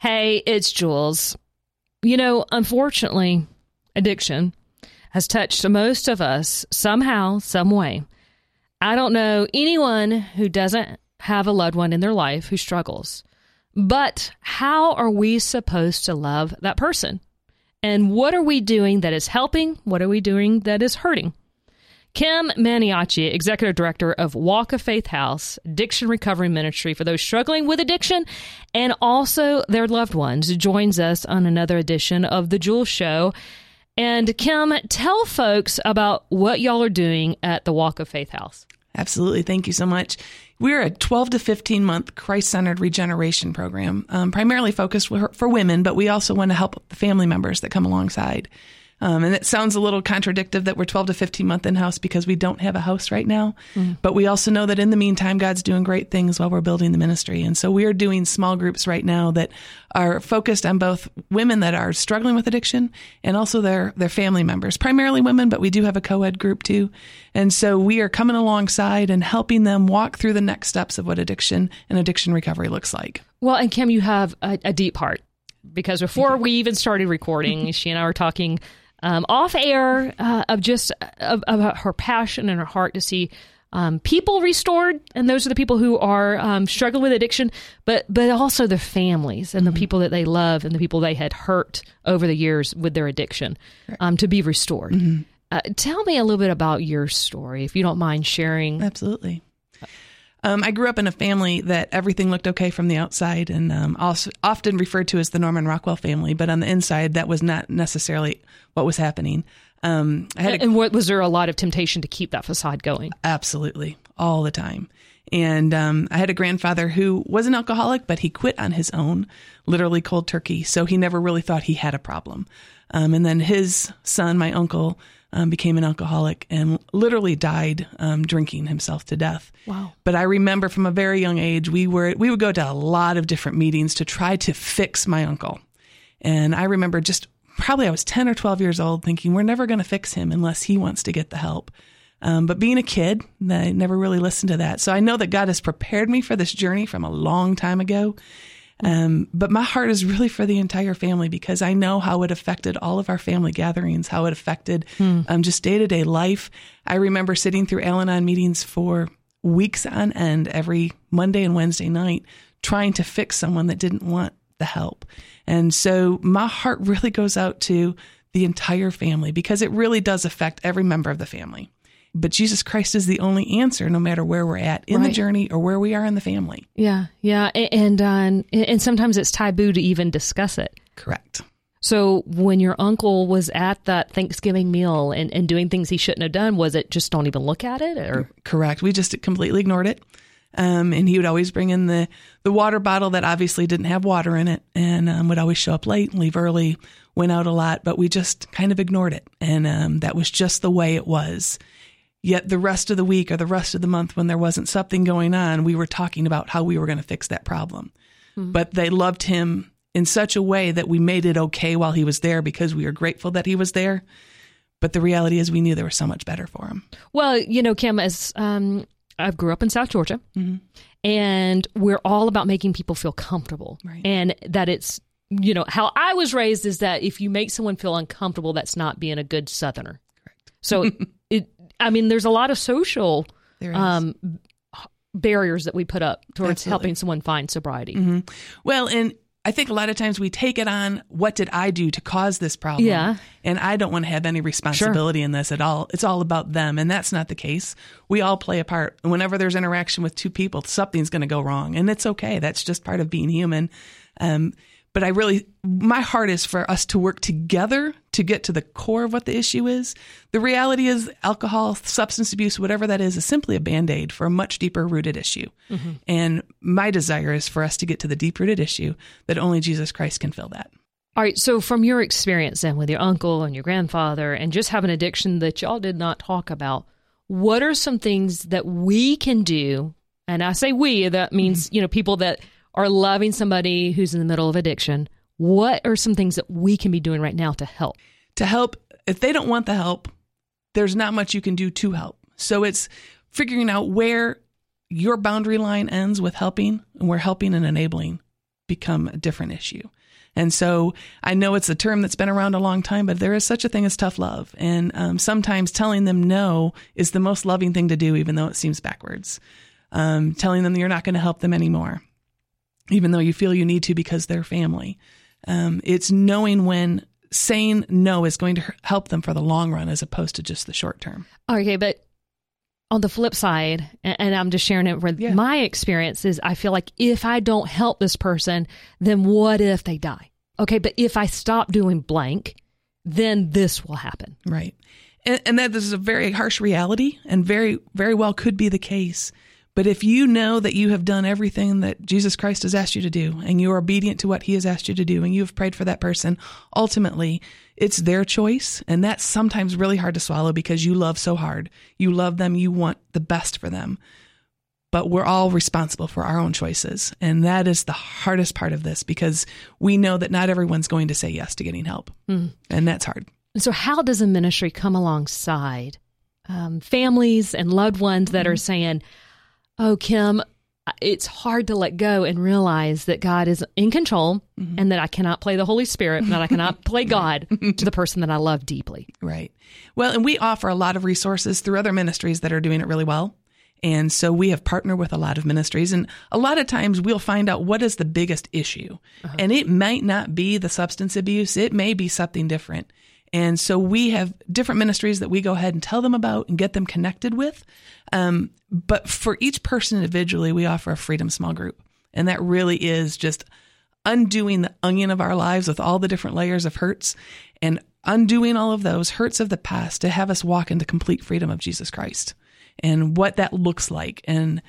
Hey, it's Jules. You know, unfortunately, addiction has touched most of us somehow, some way. I don't know anyone who doesn't have a loved one in their life who struggles. But how are we supposed to love that person? And what are we doing that is helping? What are we doing that is hurting? Kim Maniaci, Executive Director of Walk of Faith House, Addiction Recovery Ministry for those struggling with addiction and also their loved ones, joins us on another edition of The Jules Show. And Kim, tell folks about what y'all are doing at the Walk of Faith House. Absolutely. Thank you so much. We're a 12 to 15 month Christ centered regeneration program, um, primarily focused for women, but we also want to help the family members that come alongside. Um, and it sounds a little contradictory that we're 12 to 15 month in house because we don't have a house right now. Mm. But we also know that in the meantime, God's doing great things while we're building the ministry. And so we are doing small groups right now that are focused on both women that are struggling with addiction and also their, their family members, primarily women, but we do have a co-ed group too. And so we are coming alongside and helping them walk through the next steps of what addiction and addiction recovery looks like. Well, and Kim, you have a, a deep heart because before we even started recording, she and I were talking um, off air uh, of just of, of, her passion and her heart to see um, people restored, and those are the people who are um, struggling with addiction, but but also their families and mm-hmm. the people that they love and the people they had hurt over the years with their addiction um, to be restored. Mm-hmm. Uh, tell me a little bit about your story, if you don't mind sharing. Absolutely. Um, I grew up in a family that everything looked okay from the outside and um, also often referred to as the Norman Rockwell family, but on the inside, that was not necessarily what was happening. Um, I had a, and what, was there a lot of temptation to keep that facade going? Absolutely, all the time. And um, I had a grandfather who was an alcoholic, but he quit on his own, literally cold turkey. So he never really thought he had a problem. Um, and then his son, my uncle, um, became an alcoholic and literally died um, drinking himself to death. Wow! But I remember from a very young age, we were we would go to a lot of different meetings to try to fix my uncle, and I remember just probably I was ten or twelve years old, thinking we're never going to fix him unless he wants to get the help. Um, but being a kid, I never really listened to that. So I know that God has prepared me for this journey from a long time ago. Um, but my heart is really for the entire family because I know how it affected all of our family gatherings, how it affected hmm. um, just day to day life. I remember sitting through Al Anon meetings for weeks on end every Monday and Wednesday night trying to fix someone that didn't want the help. And so my heart really goes out to the entire family because it really does affect every member of the family. But Jesus Christ is the only answer, no matter where we're at in right. the journey or where we are in the family. Yeah, yeah, and uh, and sometimes it's taboo to even discuss it. Correct. So when your uncle was at that Thanksgiving meal and, and doing things he shouldn't have done, was it just don't even look at it or correct? We just completely ignored it. Um, and he would always bring in the, the water bottle that obviously didn't have water in it and um, would always show up late and leave early, went out a lot, but we just kind of ignored it. And um, that was just the way it was. Yet the rest of the week or the rest of the month, when there wasn't something going on, we were talking about how we were going to fix that problem. Mm-hmm. But they loved him in such a way that we made it okay while he was there because we were grateful that he was there. But the reality is, we knew there was so much better for him. Well, you know, Kim, as um, I grew up in South Georgia, mm-hmm. and we're all about making people feel comfortable, right. and that it's you know how I was raised is that if you make someone feel uncomfortable, that's not being a good Southerner. Correct. So it I mean, there's a lot of social um, barriers that we put up towards Absolutely. helping someone find sobriety. Mm-hmm. Well, and I think a lot of times we take it on what did I do to cause this problem? Yeah. And I don't want to have any responsibility sure. in this at all. It's all about them. And that's not the case. We all play a part. Whenever there's interaction with two people, something's going to go wrong. And it's okay. That's just part of being human. Um, but I really, my heart is for us to work together to get to the core of what the issue is. The reality is, alcohol, substance abuse, whatever that is, is simply a band aid for a much deeper rooted issue. Mm-hmm. And my desire is for us to get to the deep rooted issue that only Jesus Christ can fill that. All right. So, from your experience then with your uncle and your grandfather, and just have an addiction that y'all did not talk about, what are some things that we can do? And I say we, that means, mm-hmm. you know, people that are loving somebody who's in the middle of addiction, what are some things that we can be doing right now to help? To help, if they don't want the help, there's not much you can do to help. So it's figuring out where your boundary line ends with helping and where helping and enabling become a different issue. And so I know it's a term that's been around a long time, but there is such a thing as tough love. And um, sometimes telling them no is the most loving thing to do, even though it seems backwards. Um, telling them you're not going to help them anymore, even though you feel you need to because they're family. Um, it's knowing when saying no is going to help them for the long run as opposed to just the short term. Okay, but on the flip side, and I'm just sharing it with Yeah. my experience is I feel like if I don't help this person, then what if they die? Okay, but if I stop doing blank, then this will happen. Right. And, and that is a very harsh reality and very, very well could be the case. But if you know that you have done everything that Jesus Christ has asked you to do and you are obedient to what he has asked you to do and you have prayed for that person, ultimately it's their choice. And that's sometimes really hard to swallow because you love so hard. You love them. You want the best for them. But we're all responsible for our own choices. And that is the hardest part of this because we know that not everyone's going to say yes to getting help. And that's hard. So, how does a ministry come alongside um, families and loved ones that are saying, Oh, Kim, it's hard to let go and realize that God is in control mm-hmm. and that I cannot play the Holy Spirit, and that I cannot play God to the person that I love deeply? Right. Well, and we offer a lot of resources through other ministries that are doing it really well. And so we have partnered with a lot of ministries and a lot of times we'll find out what is the biggest issue. Uh-huh. And it might not be the substance abuse. It may be something different. And so we have different ministries that we go ahead and tell them about and get them connected with. Um, but for each person individually, we offer a freedom small group. And that really is just undoing the onion of our lives with all the different layers of hurts and undoing all of those hurts of the past to have us walk into complete freedom of Jesus Christ and what that looks like and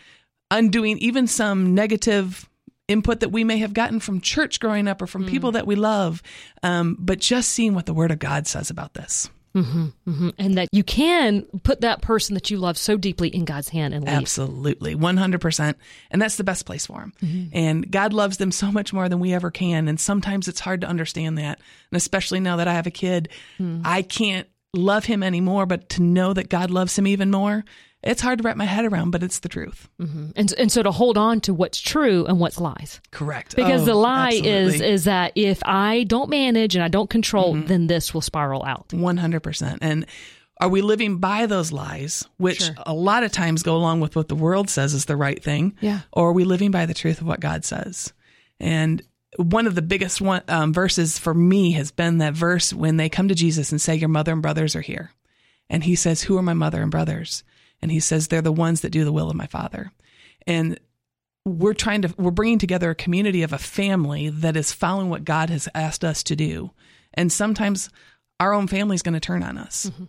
undoing even some negative input that we may have gotten from church growing up or from people that we love um, but just seeing what the word of god says about this Mhm. And that you can put that person that you love so deeply in God's hand and leave. Absolutely, 100%. And that's the best place for them. Mm-hmm. And God loves them so much more than we ever can. And sometimes it's hard to understand that. And especially now that I have a kid, mm. I can't love him anymore, but to know that God loves him even more, it's hard to wrap my head around, but it's the truth. And, and so to hold on to what's true and what's lies. Correct. Because Oh, the lie is is that if I don't manage and I don't control, Mm-hmm. then this will spiral out. 100%. And are we living by those lies, which Sure. a lot of times go along with what the world says is the right thing? Yeah. Or are we living by the truth of what God says? And one of the biggest one, um, verses for me has been that verse when they come to Jesus and say, Your mother and brothers are here. And he says, Who are my mother and brothers? And he says, They're the ones that do the will of my Father. And we're trying to, we're bringing together a community of a family that is following what God has asked us to do. And sometimes our own family is going to turn on us. Mm-hmm.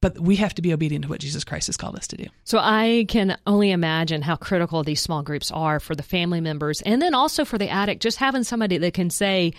But we have to be obedient to what Jesus Christ has called us to do. So I can only imagine how critical these small groups are for the family members and then also for the addict, just having somebody that can say,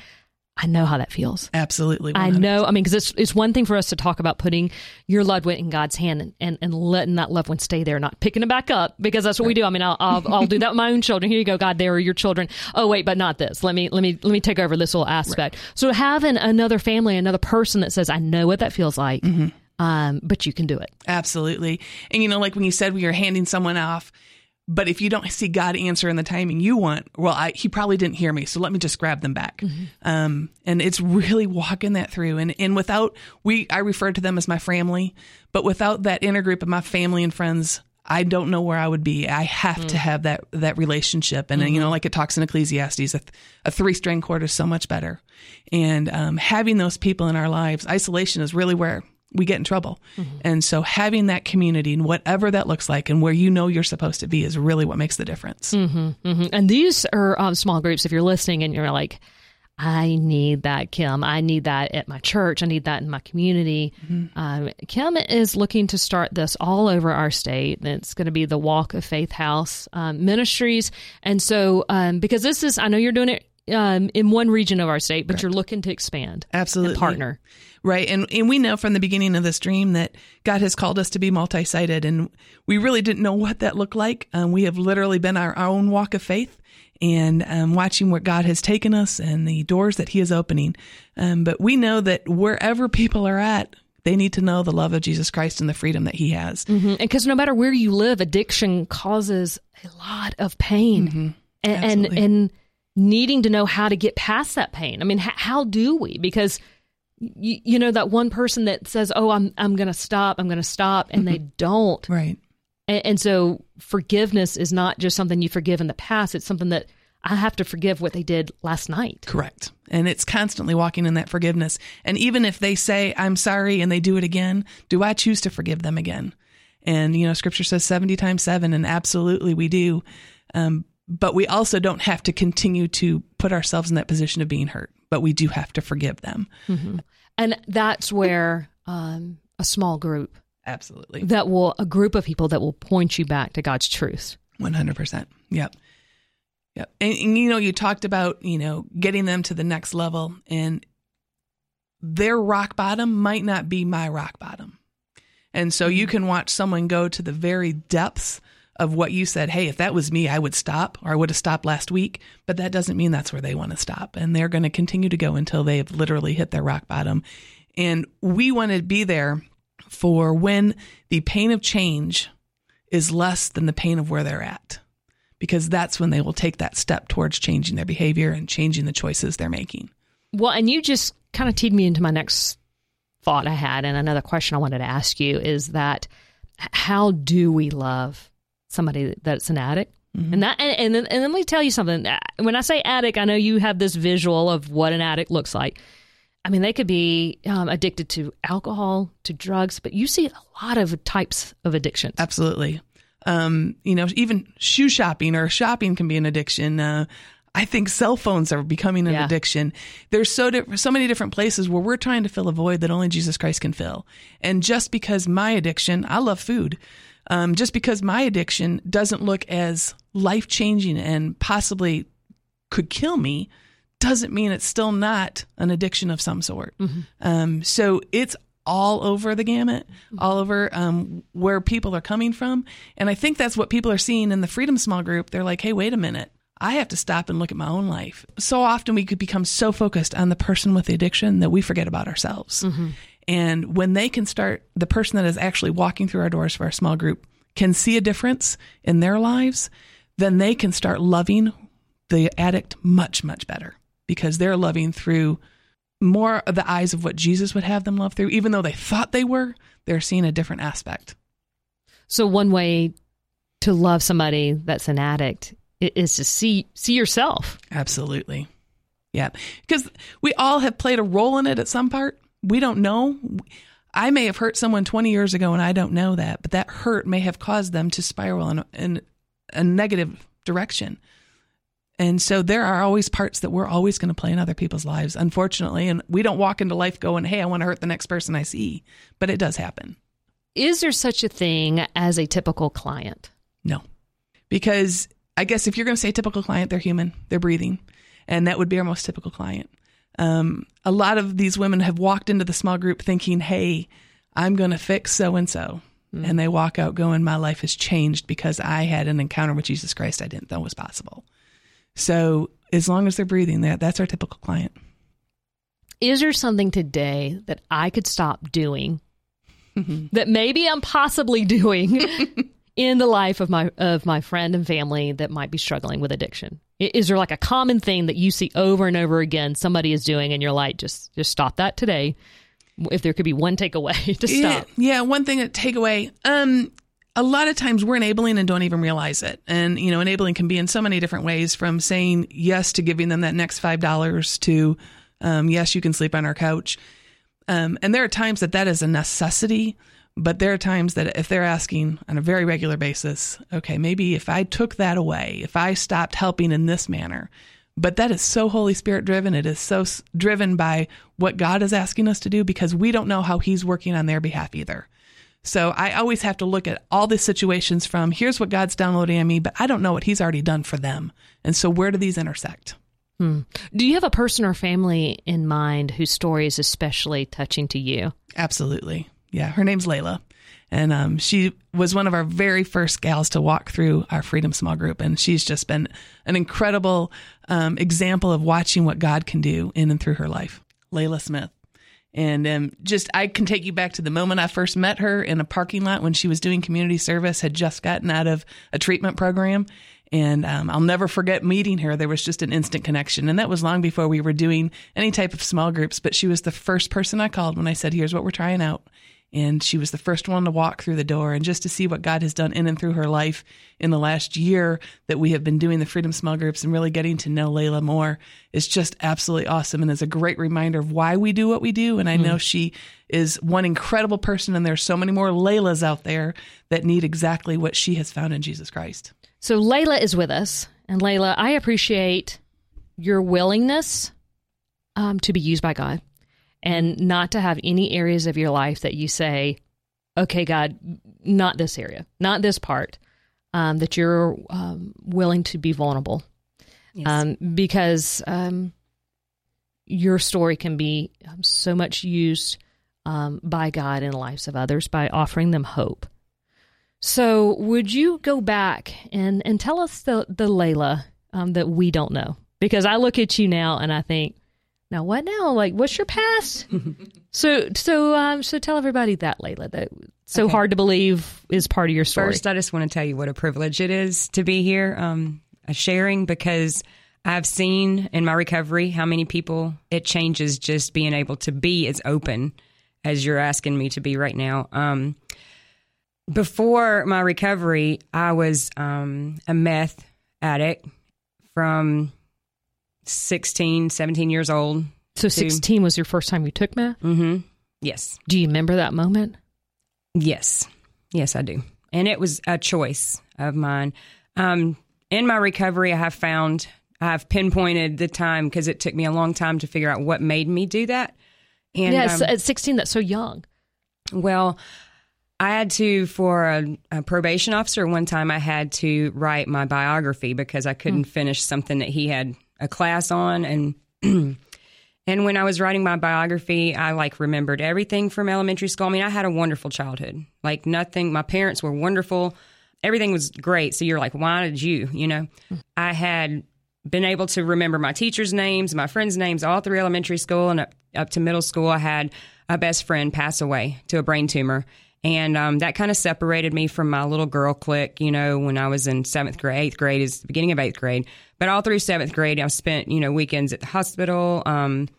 I know how that feels. Absolutely. I 100%. know. I mean, because it's, it's one thing for us to talk about putting your loved one in God's hand and, and, and letting that loved one stay there, not picking it back up, because that's what we do. I mean, I'll, I'll, I'll do that with my own children. Here you go, God, there are your children. Oh, wait, but not this. Let me, let me, let me take over this little aspect. So having another family, another person that says, I know what that feels like, Mm-hmm. um, but you can do it. Absolutely. And you know, like when you said we are handing someone off, but if you don't see God answer in the timing you want, well, I, he probably didn't hear me. So let me just grab them back. Um, and it's really walking that through. And, and without, we, I refer to them as my family, but without that inner group of my family and friends, I don't know where I would be. I have to have that, that relationship. And, you know, like it talks in Ecclesiastes, a, a three string cord is so much better. And, um, having those people in our lives, isolation is really where we get in trouble. And so having that community and whatever that looks like and where you know you're supposed to be is really what makes the difference. Mhm. And these are um, small groups. If you're listening and you're like, I need that, Kim. I need that at my church. I need that in my community. Um, Kim is looking to start this all over our state. It's going to be the Walk of Faith House um, Ministries. And so, um, because this is, I know you're doing it um, in one region of our state, but you're looking to expand Absolutely. and partner. Right. And and we know from the beginning of this dream that God has called us to be multi sited and we really didn't know what that looked like. Um, we have literally been our, our own walk of faith and um, watching where God has taken us and the doors that He is opening. Um, but we know that wherever people are at, they need to know the love of Jesus Christ and the freedom that He has. Mhm. And because no matter where you live, addiction causes a lot of pain. And, and Absolutely. and needing to know how to get past that pain. I mean, h- how do we? Because you, you know that one person that says, "Oh, I'm I'm going to stop. I'm going to stop," and they don't. Right. And, and so forgiveness is not just something you forgive in the past. It's something that I have to forgive what they did last night. Correct. And it's constantly walking in that forgiveness. And even if they say, I'm sorry, and they do it again, do I choose to forgive them again? And, you know, scripture says 70 times seven, and absolutely we do. Um, but we also don't have to continue to put ourselves in that position of being hurt, but we do have to forgive them. Mm-hmm. And that's where um, a small group Absolutely. that will, a group of people that will point you back to God's truth. 100%. Yep. Yep. And, and, you know, you talked about, you know, getting them to the next level and their rock bottom might not be my rock bottom. And so you can watch someone go to the very depths of what you said, hey, if that was me, I would stop or I would have stopped last week. But that doesn't mean that's where they want to stop. And they're going to continue to go until they've literally hit their rock bottom. And we want to be there for when the pain of change is less than the pain of where they're at because that's when they will take that step towards changing their behavior and changing the choices they're making. Well, and you just kind of teed me into my next thought I had, and another question I wanted to ask you is that how do we love somebody that's an addict? Mm-hmm. And that, and, and, and let me tell you something. When I say addict, I know you have this visual of what an addict looks like. I mean, they could be um, addicted to alcohol, to drugs, but you see a lot of types of addictions. Absolutely. Um, you know, even shoe shopping or shopping can be an addiction. Uh, I think cell phones are becoming an yeah. addiction. There's so di- so many different places where we're trying to fill a void that only Jesus Christ can fill. And just because my addiction, I love food. Um, just because my addiction doesn't look as life changing and possibly could kill me, doesn't mean it's still not an addiction of some sort. Mm-hmm. Um, so it's all over the gamut, mm-hmm. all over um, where people are coming from. And I think that's what people are seeing in the Freedom Small Group. They're like, hey, wait a minute. I have to stop and look at my own life. So often we could become so focused on the person with the addiction that we forget about ourselves. Mm-hmm. And when they can start, the person that is actually walking through our doors for our small group can see a difference in their lives, then they can start loving the addict much, much better because they're loving through more of the eyes of what Jesus would have them love through. Even though they thought they were, they're seeing a different aspect. So, one way to love somebody that's an addict is to see see yourself. Absolutely. Yeah. Because we all have played a role in it at some part. We don't know. I may have hurt someone 20 years ago and I don't know that, but that hurt may have caused them to spiral in, in a negative direction. And so there are always parts that we're always going to play in other people's lives, unfortunately. And we don't walk into life going, hey, I want to hurt the next person I see. But it does happen. Is there such a thing as a typical client? No. Because I guess if you're going to say typical client, they're human, they're breathing, and that would be our most typical client. Um, a lot of these women have walked into the small group thinking, "Hey, I'm going to fix so and so," and they walk out going, "My life has changed because I had an encounter with Jesus Christ I didn't know was possible." So as long as they're breathing, that that's our typical client. Is there something today that I could stop doing that maybe I'm possibly doing in the life of my of my friend and family that might be struggling with addiction? Is there like a common thing that you see over and over again somebody is doing and you're like just just stop that today? If there could be one takeaway to stop. Yeah, yeah one thing to take away. Um a lot of times we're enabling and don't even realize it. And, you know, enabling can be in so many different ways from saying yes to giving them that next $5 to, um, yes, you can sleep on our couch. Um, and there are times that that is a necessity. But there are times that if they're asking on a very regular basis, okay, maybe if I took that away, if I stopped helping in this manner, but that is so Holy Spirit driven. It is so driven by what God is asking us to do because we don't know how He's working on their behalf either. So I always have to look at all the situations from here's what God's downloading on me, but I don't know what He's already done for them. And so where do these intersect? Hmm. Do you have a person or family in mind whose story is especially touching to you? Absolutely. Yeah, her name's Layla. And um, she was one of our very first gals to walk through our Freedom Small Group. And she's just been an incredible um, example of watching what God can do in and through her life. Layla Smith. And um, just, I can take you back to the moment I first met her in a parking lot when she was doing community service, had just gotten out of a treatment program. And um, I'll never forget meeting her. There was just an instant connection. And that was long before we were doing any type of small groups. But she was the first person I called when I said, Here's what we're trying out. And she was the first one to walk through the door. And just to see what God has done in and through her life in the last year that we have been doing the Freedom Small Groups and really getting to know Layla more is just absolutely awesome. And is a great reminder of why we do what we do. And I know she is one incredible person. And there's so many more Laylas out there that need exactly what she has found in Jesus Christ. So Layla is with us. And Layla, I appreciate your willingness um, to be used by God and not to have any areas of your life that you say, okay, God, not this area, not this part, um, that you're um, willing to be vulnerable. Yes. Um, because um, your story can be um, so much used um, by God in the lives of others by offering them hope. So, would you go back and, and tell us the, the Layla um, that we don't know? Because I look at you now and I think, now what now? Like, what's your past? so, so, um, so tell everybody that Layla that so Okay. hard to believe is part of your story. First, I just want to tell you what a privilege it is to be here um, sharing because I've seen in my recovery how many people it changes just being able to be as open as you're asking me to be right now. Um, before my recovery, I was um, a meth addict from 16, 17 years old. so, sixteen was your first time you took meth. hmm Yes. Do you remember that moment? Yes. Yes, I do. And it was a choice of mine. Um, in my recovery, I have found, I've pinpointed the time because it took me a long time to figure out what made me do that. And yes, um, at sixteen, that's so young. well, I had to, for a, a probation officer, one time I had to write my biography because I couldn't finish something that he had a class on. And and when I was writing my biography, I like remembered everything from elementary school. I mean, I had a wonderful childhood. Like nothing, my parents were wonderful. Everything was great. So you're like, why did you? You know, I had been able to remember my teachers' names, my friends' names all through elementary school and up, up to middle school. I had a best friend pass away to a brain tumor. And um, that kind of separated me from my little girl clique, you know, when I was in seventh grade, eighth grade is the beginning of eighth grade. But all through seventh grade, I spent, you know, weekends at the hospital, um,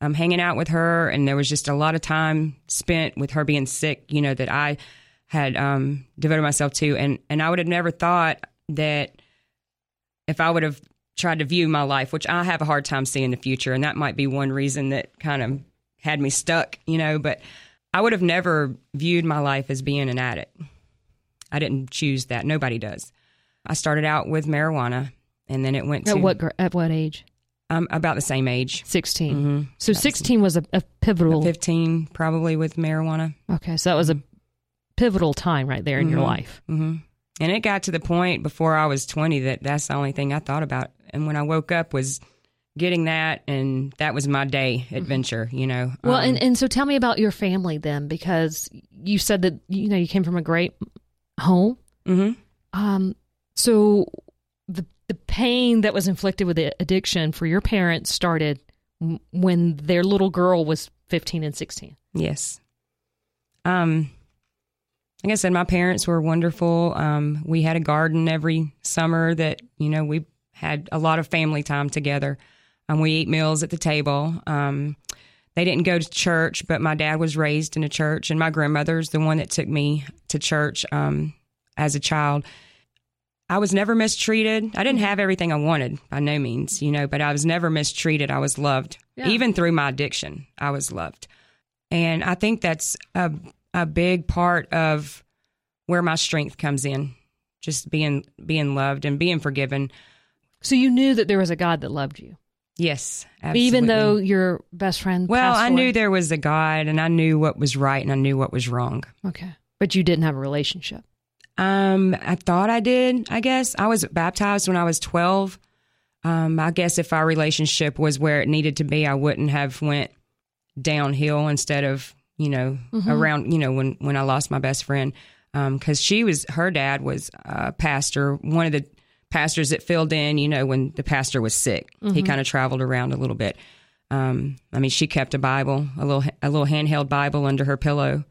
um, hanging out with her. And there was just a lot of time spent with her being sick, you know, that I had um, devoted myself to. And, and I would have never thought that if I would have tried to view my life, which I have a hard time seeing the future, and that might be one reason that kind of had me stuck, you know, but I would have never viewed my life as being an addict. I didn't choose that. Nobody does. I started out with marijuana and then it went to At what at what age? um, about the same age. 16. Mhm. So 16 was a, a pivotal. 15 probably with marijuana. Okay, so that was a pivotal time right there in your Mhm. life. hmm And it got to the point before I was 20 that that's the only thing I thought about. And when I woke up was getting that and that was my day adventure, you know. Well, Um, and, and so tell me about your family then, because you said that you know you came from a great home. mhm. Um, so the the pain that was inflicted with the addiction for your parents started when their little girl was 15 and 16. Yes. Um, like I said, my parents were wonderful. Um, we had a garden every summer that, you know, we had a lot of family time together. Um, we eat meals at the table. Um, they didn't go to church, but my dad was raised in a church, and my grandmother's the one that took me to church um, as a child. I was never mistreated. I didn't have everything I wanted by no means, you know, but I was never mistreated. I was loved. Yeah. Even through my addiction, I was loved. And I think that's a, a big part of where my strength comes in. Just being being loved and being forgiven. So you knew that there was a God that loved you, Yes, absolutely. even though your best friend. well, I away. knew there was a God, and I knew what was right, and I knew what was wrong. Okay, but you didn't have a relationship. Um, I thought I did. I guess I was baptized when I was twelve. Um, I guess if our relationship was where it needed to be, I wouldn't have went downhill instead of you know around you know when when I lost my best friend because she was her dad was a pastor, one of the pastors that filled in. You know when the pastor was sick, he kind of traveled around a little bit. Um, I mean, she kept a Bible, a little a little handheld Bible under her pillow,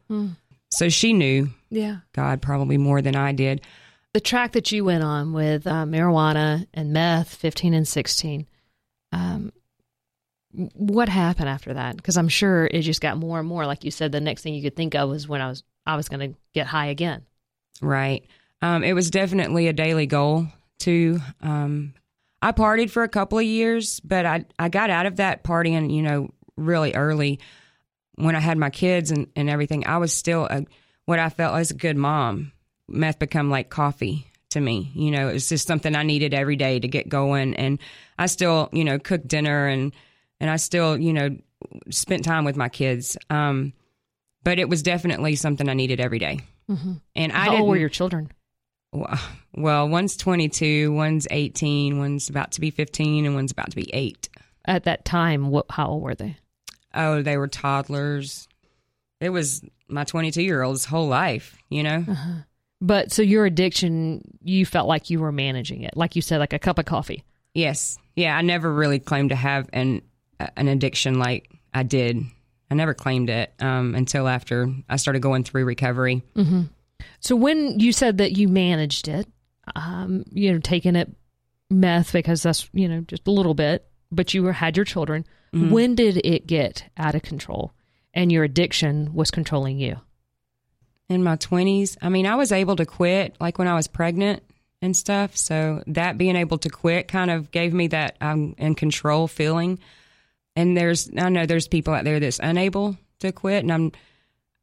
so she knew Yeah. God probably more than I did. the track that you went on with uh, marijuana and meth, 15 and 16, um, what happened after that? Because I'm sure it just got more and more. Like you said, the next thing you could think of was when I was I was going to get high again. Right. Um, it was definitely a daily goal to. Um, I partied for a couple of years, but I I got out of that partying, you know, really early. When I had my kids and, and everything, I was still a what I felt as a good mom. Meth become like coffee to me. You know, it was just something I needed every day to get going. And I still, you know, cook dinner and and I still, you know, spent time with my kids. Um, but it was definitely something I needed every day. Mm-hmm. And I How old were your children? Well, one's 22, one's 18, one's about to be 15, and one's about to be eight. At that time, what, how old were they? Oh, they were toddlers. It was my 22 year old's whole life, you know? Uh-huh. But so your addiction, you felt like you were managing it, like you said, like a cup of coffee. Yes. Yeah. I never really claimed to have an, an addiction like I did. I never claimed it um, until after I started going through recovery. Mm-hmm. So when you said that you managed it, um, you know, taking it meth because that's you know just a little bit, but you were, had your children. Mhm. When did it get out of control, and your addiction was controlling you? in my 20s. I mean, I was able to quit like when I was pregnant and stuff. So that being able to quit kind of gave me that I'm in control feeling. And there's, I know there's people out there that's unable to quit, and I'm,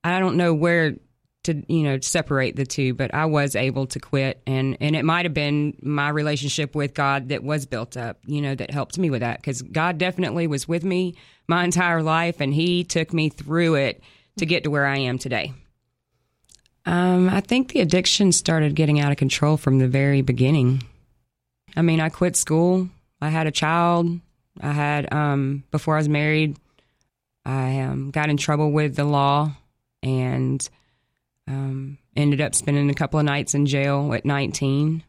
I don't know where to, you know, separate the two, but I was able to quit, and and it might have been my relationship with God that was built up, you know, that helped me with that because God definitely was with me my entire life, and He took me through it to get to where I am today. Um, I think the addiction started getting out of control from the very beginning. I mean, I quit school. I had a child. I had um, before I was married. I um, got in trouble with the law and um, ended up spending a couple of nights in jail at 19.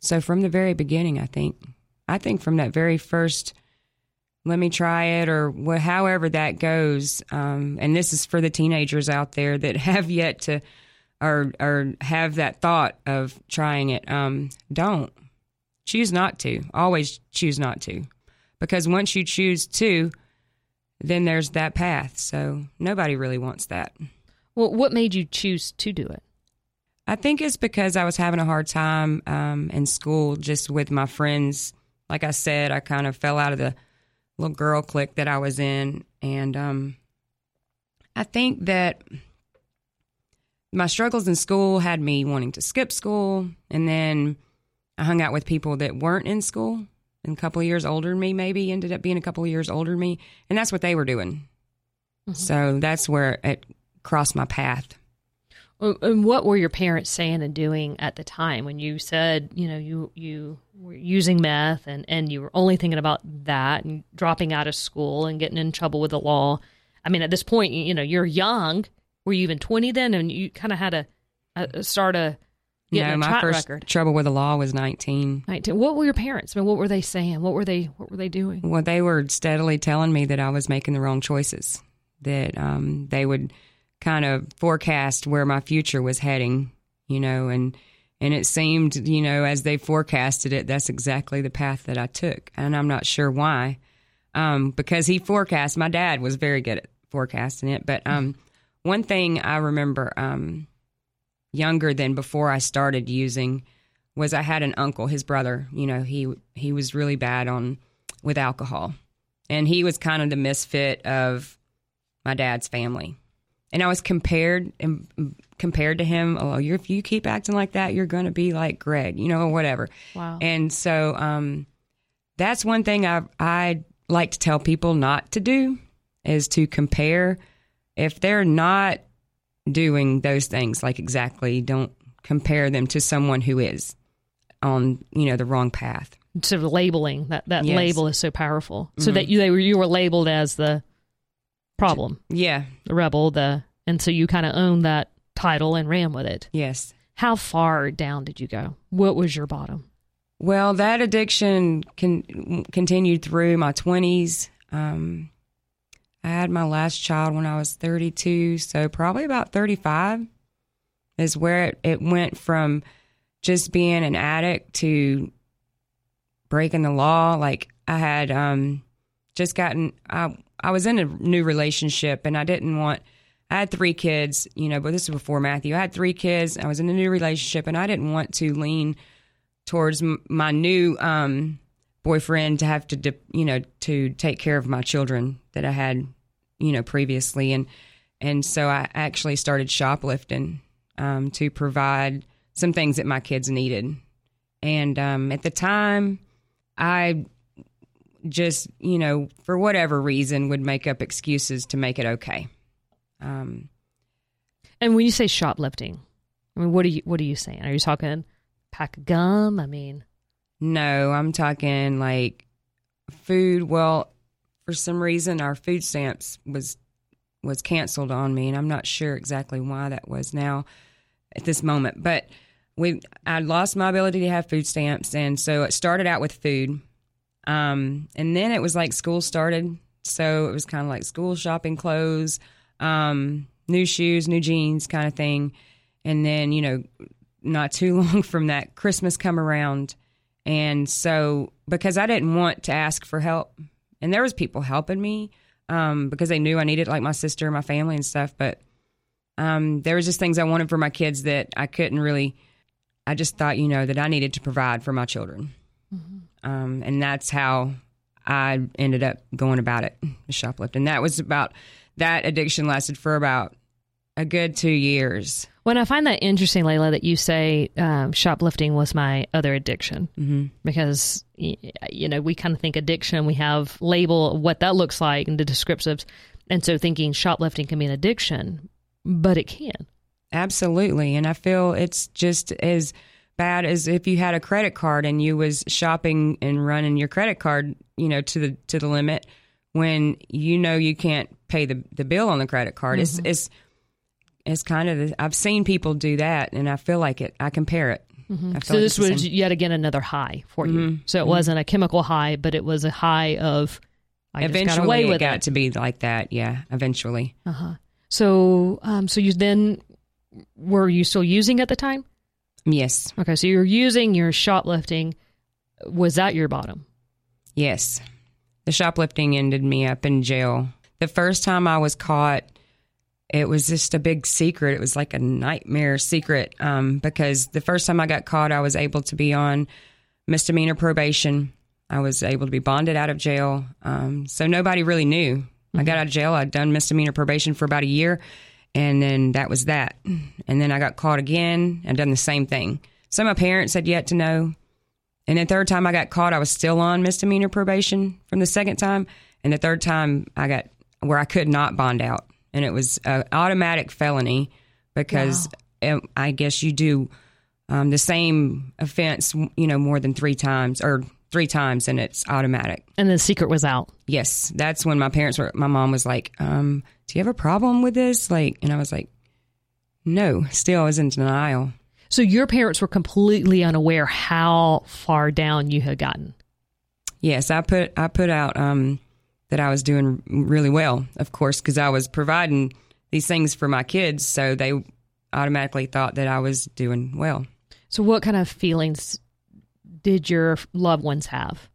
So from the very beginning, I think, I think from that very first, let me try it or wh- however that goes. Um, and this is for the teenagers out there that have yet to, or or have that thought of trying it. Um, don't choose not to. Always choose not to, because once you choose to, then there's that path. So nobody really wants that. Well, what made you choose to do it? I think it's because I was having a hard time um, in school just with my friends. Like I said, I kind of fell out of the little girl clique that I was in. And um, I think that my struggles in school had me wanting to skip school. And then I hung out with people that weren't in school and a couple of years older than me, maybe ended up being a couple of years older than me. And that's what they were doing. So that's where it crossed my path. And what were your parents saying and doing at the time when you said, you know, you you were using meth and and you were only thinking about that and dropping out of school and getting in trouble with the law? I mean, at this point, you, know, you're young. Were you even 20 then, and you kind of had to uh, start a no, my first record? trouble with the law was 19. 19. What were your parents? I mean, what were they saying? What were they What were they doing? Well, they were steadily telling me that I was making the wrong choices, that um, they would kind of forecast where my future was heading, you know, and and it seemed, you know, as they forecasted it, that's exactly the path that I took, and I'm not sure why, um, because he forecast. My dad was very good at forecasting it, but um, one thing I remember, um, younger than before I started using, was I had an uncle, his brother. You know, he he was really bad on with alcohol, and he was kind of the misfit of my dad's family. And I was compared and compared to him. Oh, you're, if you keep acting like that, you're going to be like Greg, you know, or whatever. Wow. And so um, that's one thing I I like to tell people not to do is to compare. If they're not doing those things, like exactly, don't compare them to someone who is on you know the wrong path. sort of labeling that that Yes. label is so powerful. So Mhm. that you they were you were labeled as the problem, Yeah. the rebel, the and so you kind of owned that title and ran with it. Yes. How far down did you go? What was your bottom? Well, that addiction con- continued through my 20s. Um, I had my last child when I was 32, so probably about 35 is where it, it went from just being an addict to breaking the law. Like I had um, just gotten, I, I was in a new relationship and I didn't want, I had three kids, you know, but this was before Matthew. I had three kids. I was in a new relationship and I didn't want to lean towards my new um, boyfriend to have to, you know, to take care of my children that I had, you know, previously. And, and so I actually started shoplifting um, to provide some things that my kids needed. And um, at the time, I just, you know, for whatever reason, would make up excuses to make it okay. Um, And when you say shoplifting, I mean, what are you what are you saying? Are you talking pack of gum? I mean, no, I'm talking like food. Well, for some reason, our food stamps was was canceled on me, and I'm not sure exactly why that was now at this moment. But we, I lost my ability to have food stamps, and so it started out with food, um, and then it was like school started, so it was kind of like school shopping clothes, um, new shoes, new jeans, kind of thing, and then you know, not too long from that, Christmas come around, and so because I didn't want to ask for help, and there was people helping me um, because they knew I needed like my sister, my family, and stuff. But um, there was just things I wanted for my kids that I couldn't really. I just thought, you know, that I needed to provide for my children, um, and that's how I ended up going about it, shoplifting. That was about that addiction lasted for about a good two years. when I find that interesting, Layla, that you say um, shoplifting was my other addiction, mm-hmm. because you know we kind of think addiction, we have label what that looks like and the descriptives, and so thinking shoplifting can be an addiction, but it can. Absolutely. And I feel it's just as bad as if you had a credit card and you was shopping and running your credit card, you know, to the to the limit when you know you can't pay the, the bill on the credit card. It's it's it's kind of the, I've seen people do that and I feel like it I compare it. I So like this was yet again another high for you. So it wasn't a chemical high, but it was a high of I eventually got away it got it. to be like that, yeah, eventually. Uh huh. So um, so you then were you still using at the time? Yes. Okay, so you're using your shoplifting. Was that your bottom? Yes. The shoplifting ended me up in jail. The first time I was caught, it was just a big secret. It was like a nightmare secret um, because the first time I got caught, I was able to be on misdemeanor probation. I was able to be bonded out of jail. Um, so nobody really knew. I got out of jail. I'd done misdemeanor probation for about a year, and then that was that. And then I got caught again and done the same thing. So my parents had yet to know. And the third time I got caught, I was still on misdemeanor probation from the second time. And the third time I got where I could not bond out. And it was an automatic felony because um, I guess you do um, the same offense, you know, more than three times or three times and it's automatic. And the secret was out. Yes. That's when my parents were, my mom was like, um, do you have a problem with this? Like, and I was like, no, still I was in denial. So your parents were completely unaware how far down you had gotten. Yes, I put I put out um, that I was doing really well, of course, because I was providing these things for my kids, so they automatically thought that I was doing well. So what kind of feelings did your loved ones have?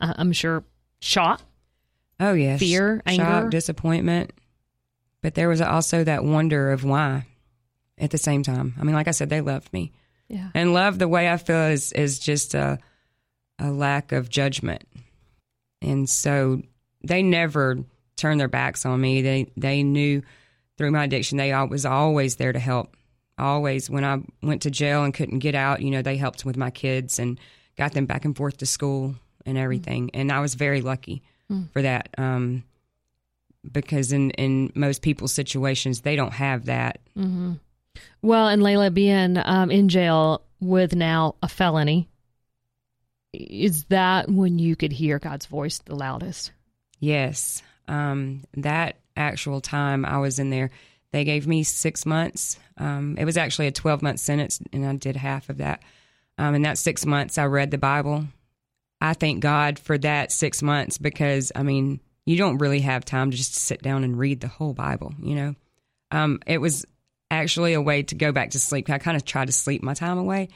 I- I'm sure shock. Oh yes, Fear, shock, anger? disappointment, but there was also that wonder of why. At the same time, I mean, like I said, they loved me, Yeah. and love the way I feel is is just a a lack of judgment, and so they never turned their backs on me. They they knew through my addiction they was always there to help. Always when I went to jail and couldn't get out, you know, they helped with my kids and got them back and forth to school and everything. And I was very lucky for that. Um, because in, in most people's situations, they don't have that. Well, and Layla being um, in jail with now a felony, is that when you could hear God's voice the loudest? Yes. Um, that actual time I was in there, they gave me six months. Um, it was actually a 12 month sentence, and I did half of that. Um, in that six months, I read the Bible. I thank God for that six months because, I mean, you don't really have time to just sit down and read the whole Bible, you know? Um, it was actually a way to go back to sleep. I kind of try to sleep my time away.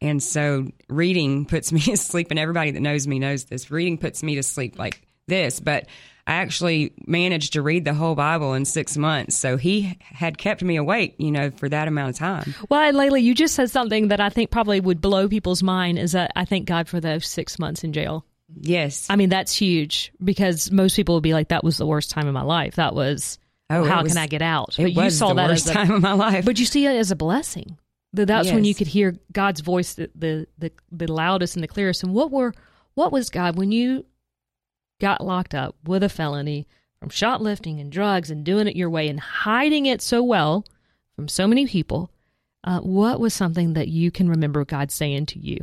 And so reading puts me to sleep, and everybody that knows me knows this. Reading puts me to sleep like this, but I actually managed to read the whole Bible in six months. So he had kept me awake, you know, for that amount of time. Well, and Layla, you just said something that I think probably would blow people's mind is that I thank God for those six months in jail. Yes. I mean, that's huge because most people would be like, that was the worst time of my life. That was, Oh, how was- can I get out? But you saw that worst as a, time of my life. but you see it as a blessing. That That's when you could hear God's voice the, the, the, the loudest and the clearest. And what were, what was God when you got locked up with a felony from shoplifting and drugs and doing it your way and hiding it so well from so many people? Uh, what was something that you can remember God saying to you?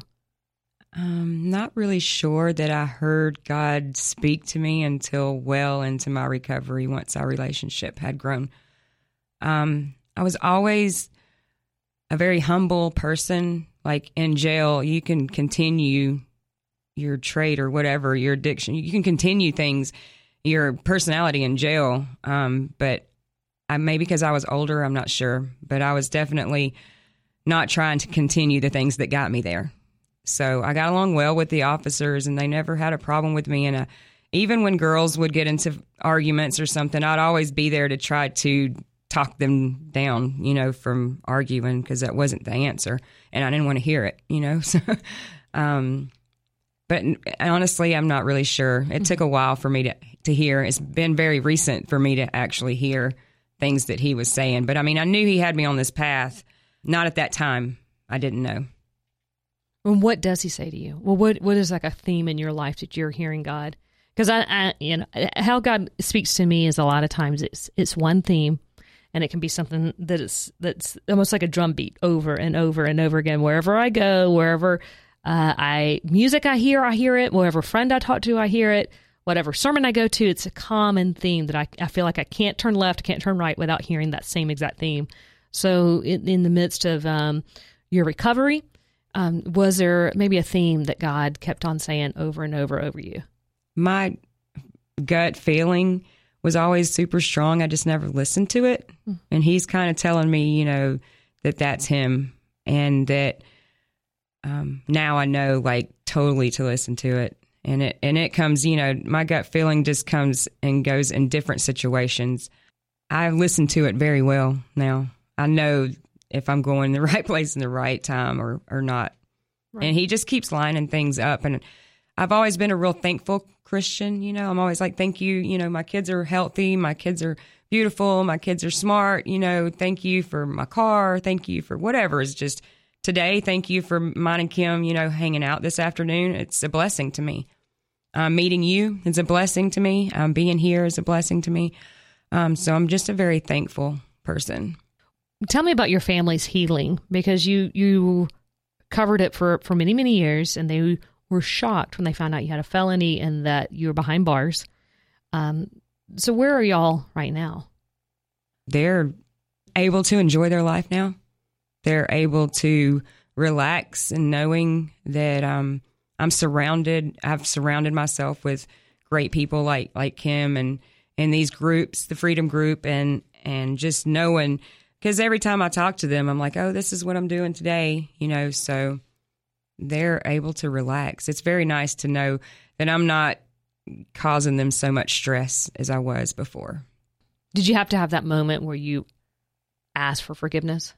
I'm not really sure that I heard God speak to me until well into my recovery once our relationship had grown. Um, I was always a very humble person. Like in jail, you can continue your trait or whatever, your addiction. You can continue things, your personality in jail. Um, but I maybe because I was older, I'm not sure. But I was definitely not trying to continue the things that got me there. So I got along well with the officers, and they never had a problem with me. And uh, even when girls would get into arguments or something, I'd always be there to try to talk them down, you know, from arguing because that wasn't the answer, and I didn't want to hear it, you know. So, um, but honestly, I'm not really sure. It took a while for me to to hear. It's been very recent for me to actually hear things that he was saying. But I mean, I knew he had me on this path. Not at that time. I didn't know. And what does he say to you? Well, what what is like a theme in your life that you're hearing God? Because I, I, you know, how God speaks to me is a lot of times it's it's one theme, and it can be something that is that's almost like a drum beat over and over and over again. Wherever I go, wherever uh, I music I hear, I hear it. Whatever friend I talk to, I hear it. Whatever sermon I go to, it's a common theme that I, I feel like I can't turn left, can't turn right without hearing that same exact theme. So, in, in the midst of um, your recovery, um, was there maybe a theme that God kept on saying over and over over you? my gut feeling was always super strong. I just never listened to it. And he's kind of telling me, you know, that that's him and that um, now I know like totally to listen to it. And it and it comes, you know, my gut feeling just comes and goes in different situations. I listen to it very well now. I know if I'm going the right place in the right time or or not. And he just keeps lining things up and I've always been a real thankful Christian. You know, I'm always like, thank you. You know, my kids are healthy. My kids are beautiful. My kids are smart. You know, thank you for my car. Thank you for whatever is just today. Thank you for mine and Kim, you know, hanging out this afternoon. It's a blessing to me. Um, meeting you is a blessing to me. Um, being here is a blessing to me. Um, so I'm just a very thankful person. Tell me about your family's healing because you you covered it for for many many years, and they were shocked when they found out you had a felony and that you were behind bars. Um, so where are y'all right now? they're able to enjoy their life now. They're able to relax and knowing that um, I'm surrounded. I've surrounded myself with great people like like Kim and and these groups, the Freedom Group, and and just knowing because every time I talk to them, I'm like, oh, this is what I'm doing today, you know. So they're able to relax. It's very nice to know that I'm not causing them so much stress as I was before. Did you have to have that moment where you asked for forgiveness?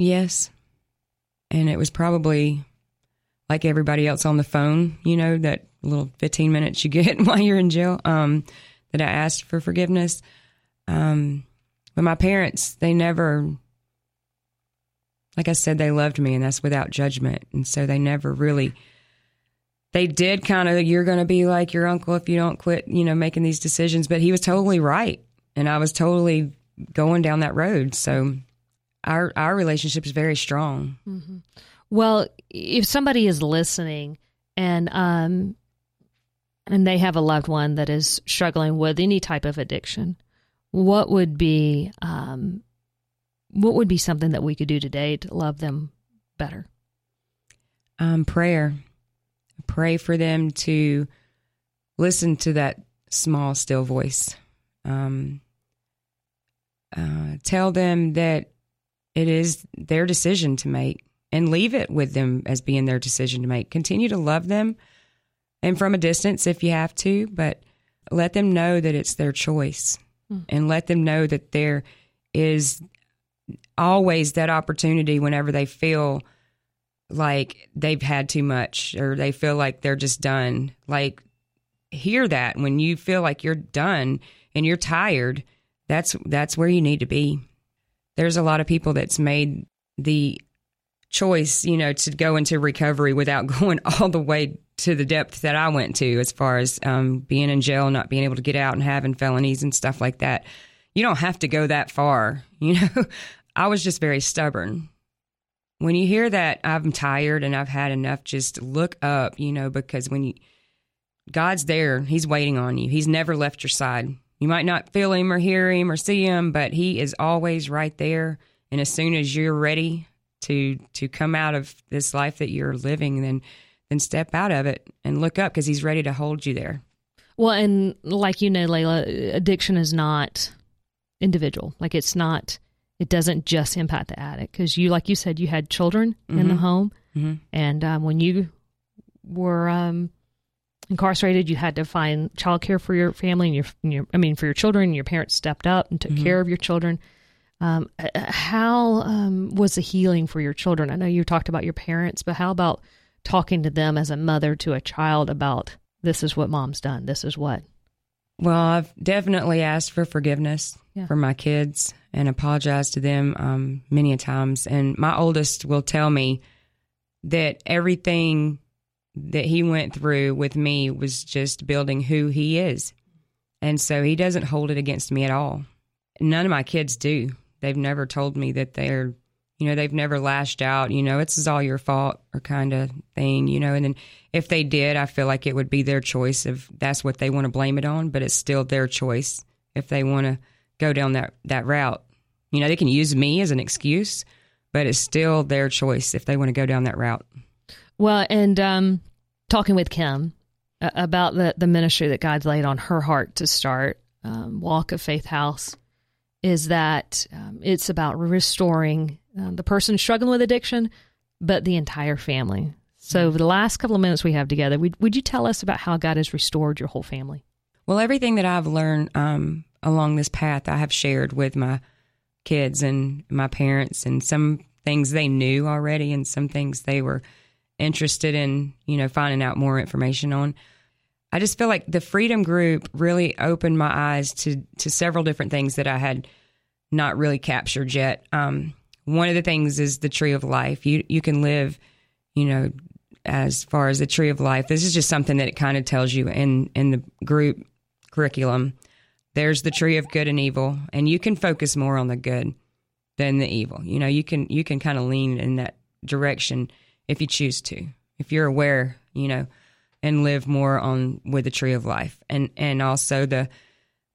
Yes. And it was probably like everybody else on the phone, you know, that little 15 minutes you get while you're in jail, um, that I asked for forgiveness. Um, but my parents, they never, like I said, they loved me and that's without judgment. And so they never really, they did kind of, you're going to be like your uncle if you don't quit, you know, making these decisions. But he was totally right. And I was totally going down that road. So our our relationship is very strong. Well, if somebody is listening and um and they have a loved one that is struggling with any type of addiction, what would be um what would be something that we could do today to love them better? Um, prayer, pray for them to listen to that small, still voice. Um, uh, tell them that it is their decision to make. and leave it with them as being their decision to make. Continue to love them and from a distance if you have to, but let them know that it's their choice mm. and let them know that there is always that opportunity whenever they feel like they've had too much or they feel like they're just done. Like hear that when you feel like you're done and you're tired, that's that's where you need to be. There's a lot of people that's made the choice, you know, to go into recovery without going all the way to the depth that I went to as far as um, being in jail, not being able to get out and having felonies and stuff like that. You don't have to go that far, you know. I was just very stubborn. When you hear that I'm tired and I've had enough, just look up, you know, because when you God's there, He's waiting on you. He's never left your side. You might not feel Him or hear Him or see Him, but He is always right there. And as soon as you're ready to to come out of this life that you're living, then then step out of it and look up because He's ready to hold you there. Well, and like you know, Layla, addiction is not individual. Like it's not. It doesn't just impact the addict because you, like you said, you had children mm-hmm. in the mm-hmm. home, mm-hmm. and um, when you were um, incarcerated, you had to find childcare for your family and your, your, I mean, for your children. Your parents stepped up and took mm-hmm. care of your children. Um, uh, uh, how um, was the healing for your children? I know you talked about your parents, but how about talking to them as a mother to a child about this is what mom's done, this is what? Well, I've definitely asked for forgiveness yeah. for my kids and apologized to them um, many a times. And my oldest will tell me that everything that he went through with me was just building who he is. And so he doesn't hold it against me at all. None of my kids do. They've never told me that they're, you know, they've never lashed out, you know, it's all your fault or kind of thing, you know. And then if they did, I feel like it would be their choice if that's what they want to blame it on, but it's still their choice if they want to go down that, that route. You know, they can use me as an excuse, but it's still their choice if they want to go down that route. Well, and um, talking with Kim uh, about the, the ministry that God's laid on her heart to start, um, Walk of Faith House, is that um, it's about restoring um, the person struggling with addiction, but the entire family. So, mm-hmm. the last couple of minutes we have together, would, would you tell us about how God has restored your whole family? Well, everything that I've learned um, along this path, I have shared with my kids and my parents, and some things they knew already, and some things they were interested in, you know, finding out more information on. I just feel like the Freedom Group really opened my eyes to to several different things that I had not really captured yet. Um, one of the things is the Tree of Life. You you can live, you know, as far as the Tree of Life. This is just something that it kind of tells you in in the group curriculum. There's the Tree of Good and Evil, and you can focus more on the good than the evil. You know, you can you can kind of lean in that direction if you choose to, if you're aware, you know, and live more on with the tree of life, and and also the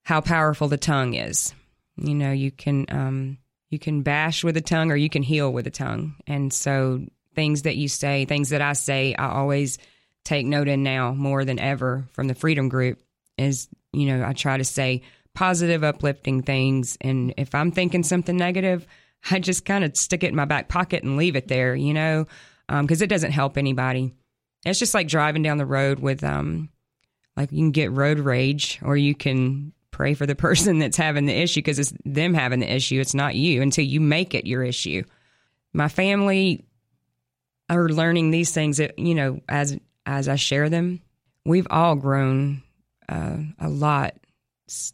how powerful the tongue is. You know, you can um, you can bash with the tongue, or you can heal with the tongue, and so things that you say, things that I say, I always take note in now more than ever from the Freedom Group is you know I try to say positive, uplifting things, and if I'm thinking something negative. I just kind of stick it in my back pocket and leave it there, you know because um, it doesn't help anybody. It's just like driving down the road with, um, like you can get road rage, or you can pray for the person that's having the issue because it's them having the issue. It's not you until you make it your issue. My family are learning these things that you know as as I share them. We've all grown uh, a lot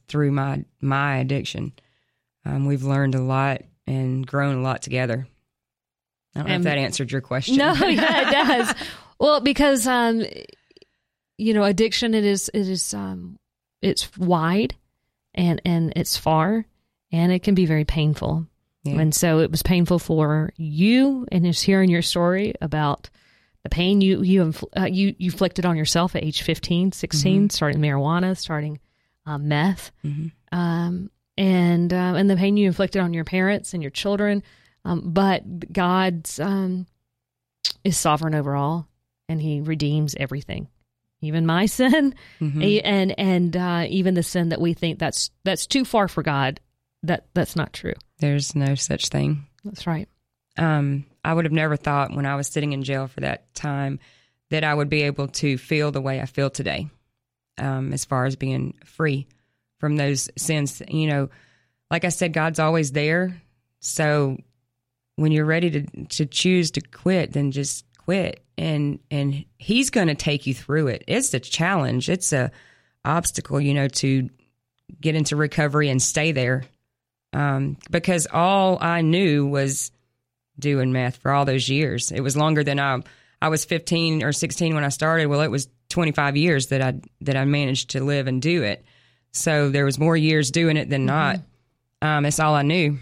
through my my addiction. Um, we've learned a lot and grown a lot together. I don't know if that answered your question. No, yeah, it does. well, because um, you know, addiction it is it is um, it's wide and and it's far and it can be very painful. Yeah. And so it was painful for you and just hearing your story about the pain you you uh, you, you inflicted on yourself at age 15, 16, mm-hmm. starting marijuana, starting uh, meth, mm-hmm. um, and uh, and the pain you inflicted on your parents and your children um, but God's um, is sovereign over all, and He redeems everything, even my sin, mm-hmm. and and uh, even the sin that we think that's that's too far for God. That that's not true. There's no such thing. That's right. Um, I would have never thought when I was sitting in jail for that time that I would be able to feel the way I feel today, um, as far as being free from those sins. You know, like I said, God's always there. So when you're ready to to choose to quit, then just quit, and and He's going to take you through it. It's a challenge. It's a obstacle, you know, to get into recovery and stay there. Um, because all I knew was doing meth for all those years. It was longer than I I was 15 or 16 when I started. Well, it was 25 years that I that I managed to live and do it. So there was more years doing it than not. Um, it's all I knew.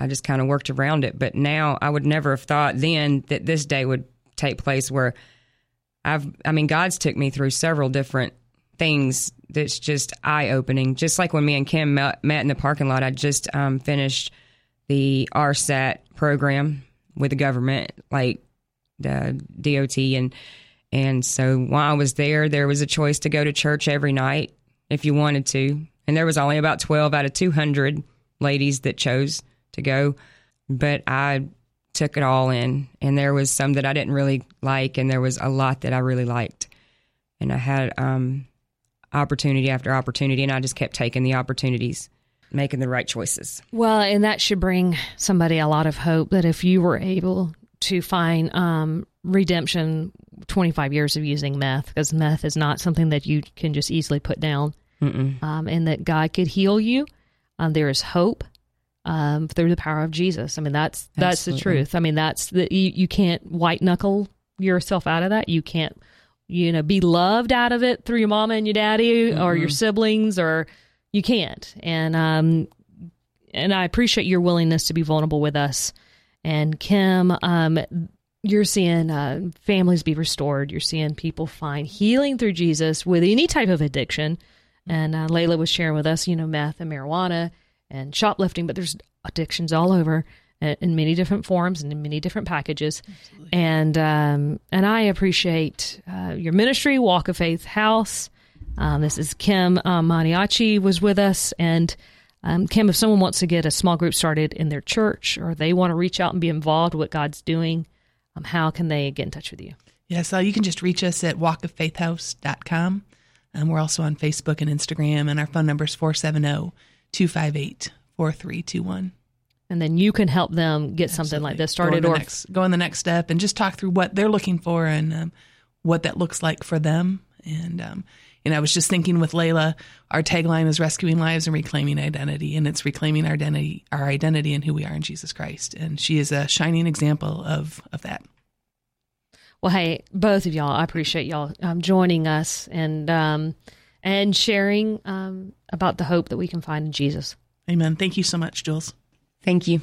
I just kind of worked around it. But now I would never have thought then that this day would take place where I've, I mean, God's took me through several different things that's just eye opening. Just like when me and Kim met, met in the parking lot, I just um, finished the RSAT program with the government, like the DOT, and and so while I was there, there was a choice to go to church every night if you wanted to, and there was only about twelve out of two hundred ladies that chose to go, but I took it all in, and there was some that I didn't really like, and there was a lot that I really liked, and I had um, opportunity after opportunity, and I just kept taking the opportunities, making the right choices. Well, and that should bring somebody a lot of hope that if you were able to find um, redemption 25 years of using meth, because meth is not something that you can just easily put down, um, and that God could heal you. Um, there is hope um, through the power of Jesus. I mean, that's that's the truth. I mean, that's the you, you can't white knuckle yourself out of that. You can't you know be loved out of it through your mama and your daddy or your siblings or you can't. And um and I appreciate your willingness to be vulnerable with us. And Kim, um, you're seeing uh, families be restored. You're seeing people find healing through Jesus with any type of addiction. And uh, Layla was sharing with us, you know, meth and marijuana and shoplifting, but there's addictions all over uh, in many different forms and in many different packages. And um, and I appreciate uh, your ministry, Walk of Faith House. Um, this is Kim um, Maniaci was with us, and um, Kim, if someone wants to get a small group started in their church or they want to reach out and be involved with what God's doing, um, how can they get in touch with you? Yes, uh, you can just reach us at walkoffaithhouse.com. Um, we're also on Facebook and Instagram, and our phone number is 470 258 4321. And then you can help them get something like this started, or next, go on the next step and just talk through what they're looking for and um, what that looks like for them. And um, and I was just thinking with Layla, our tagline is rescuing lives and reclaiming identity, and it's reclaiming our identity, our identity and who we are in Jesus Christ. And she is a shining example of of that. Well, hey, both of y'all, I appreciate y'all um, joining us and um, and sharing um, about the hope that we can find in Jesus. Amen. Thank you so much, Jules. Thank you.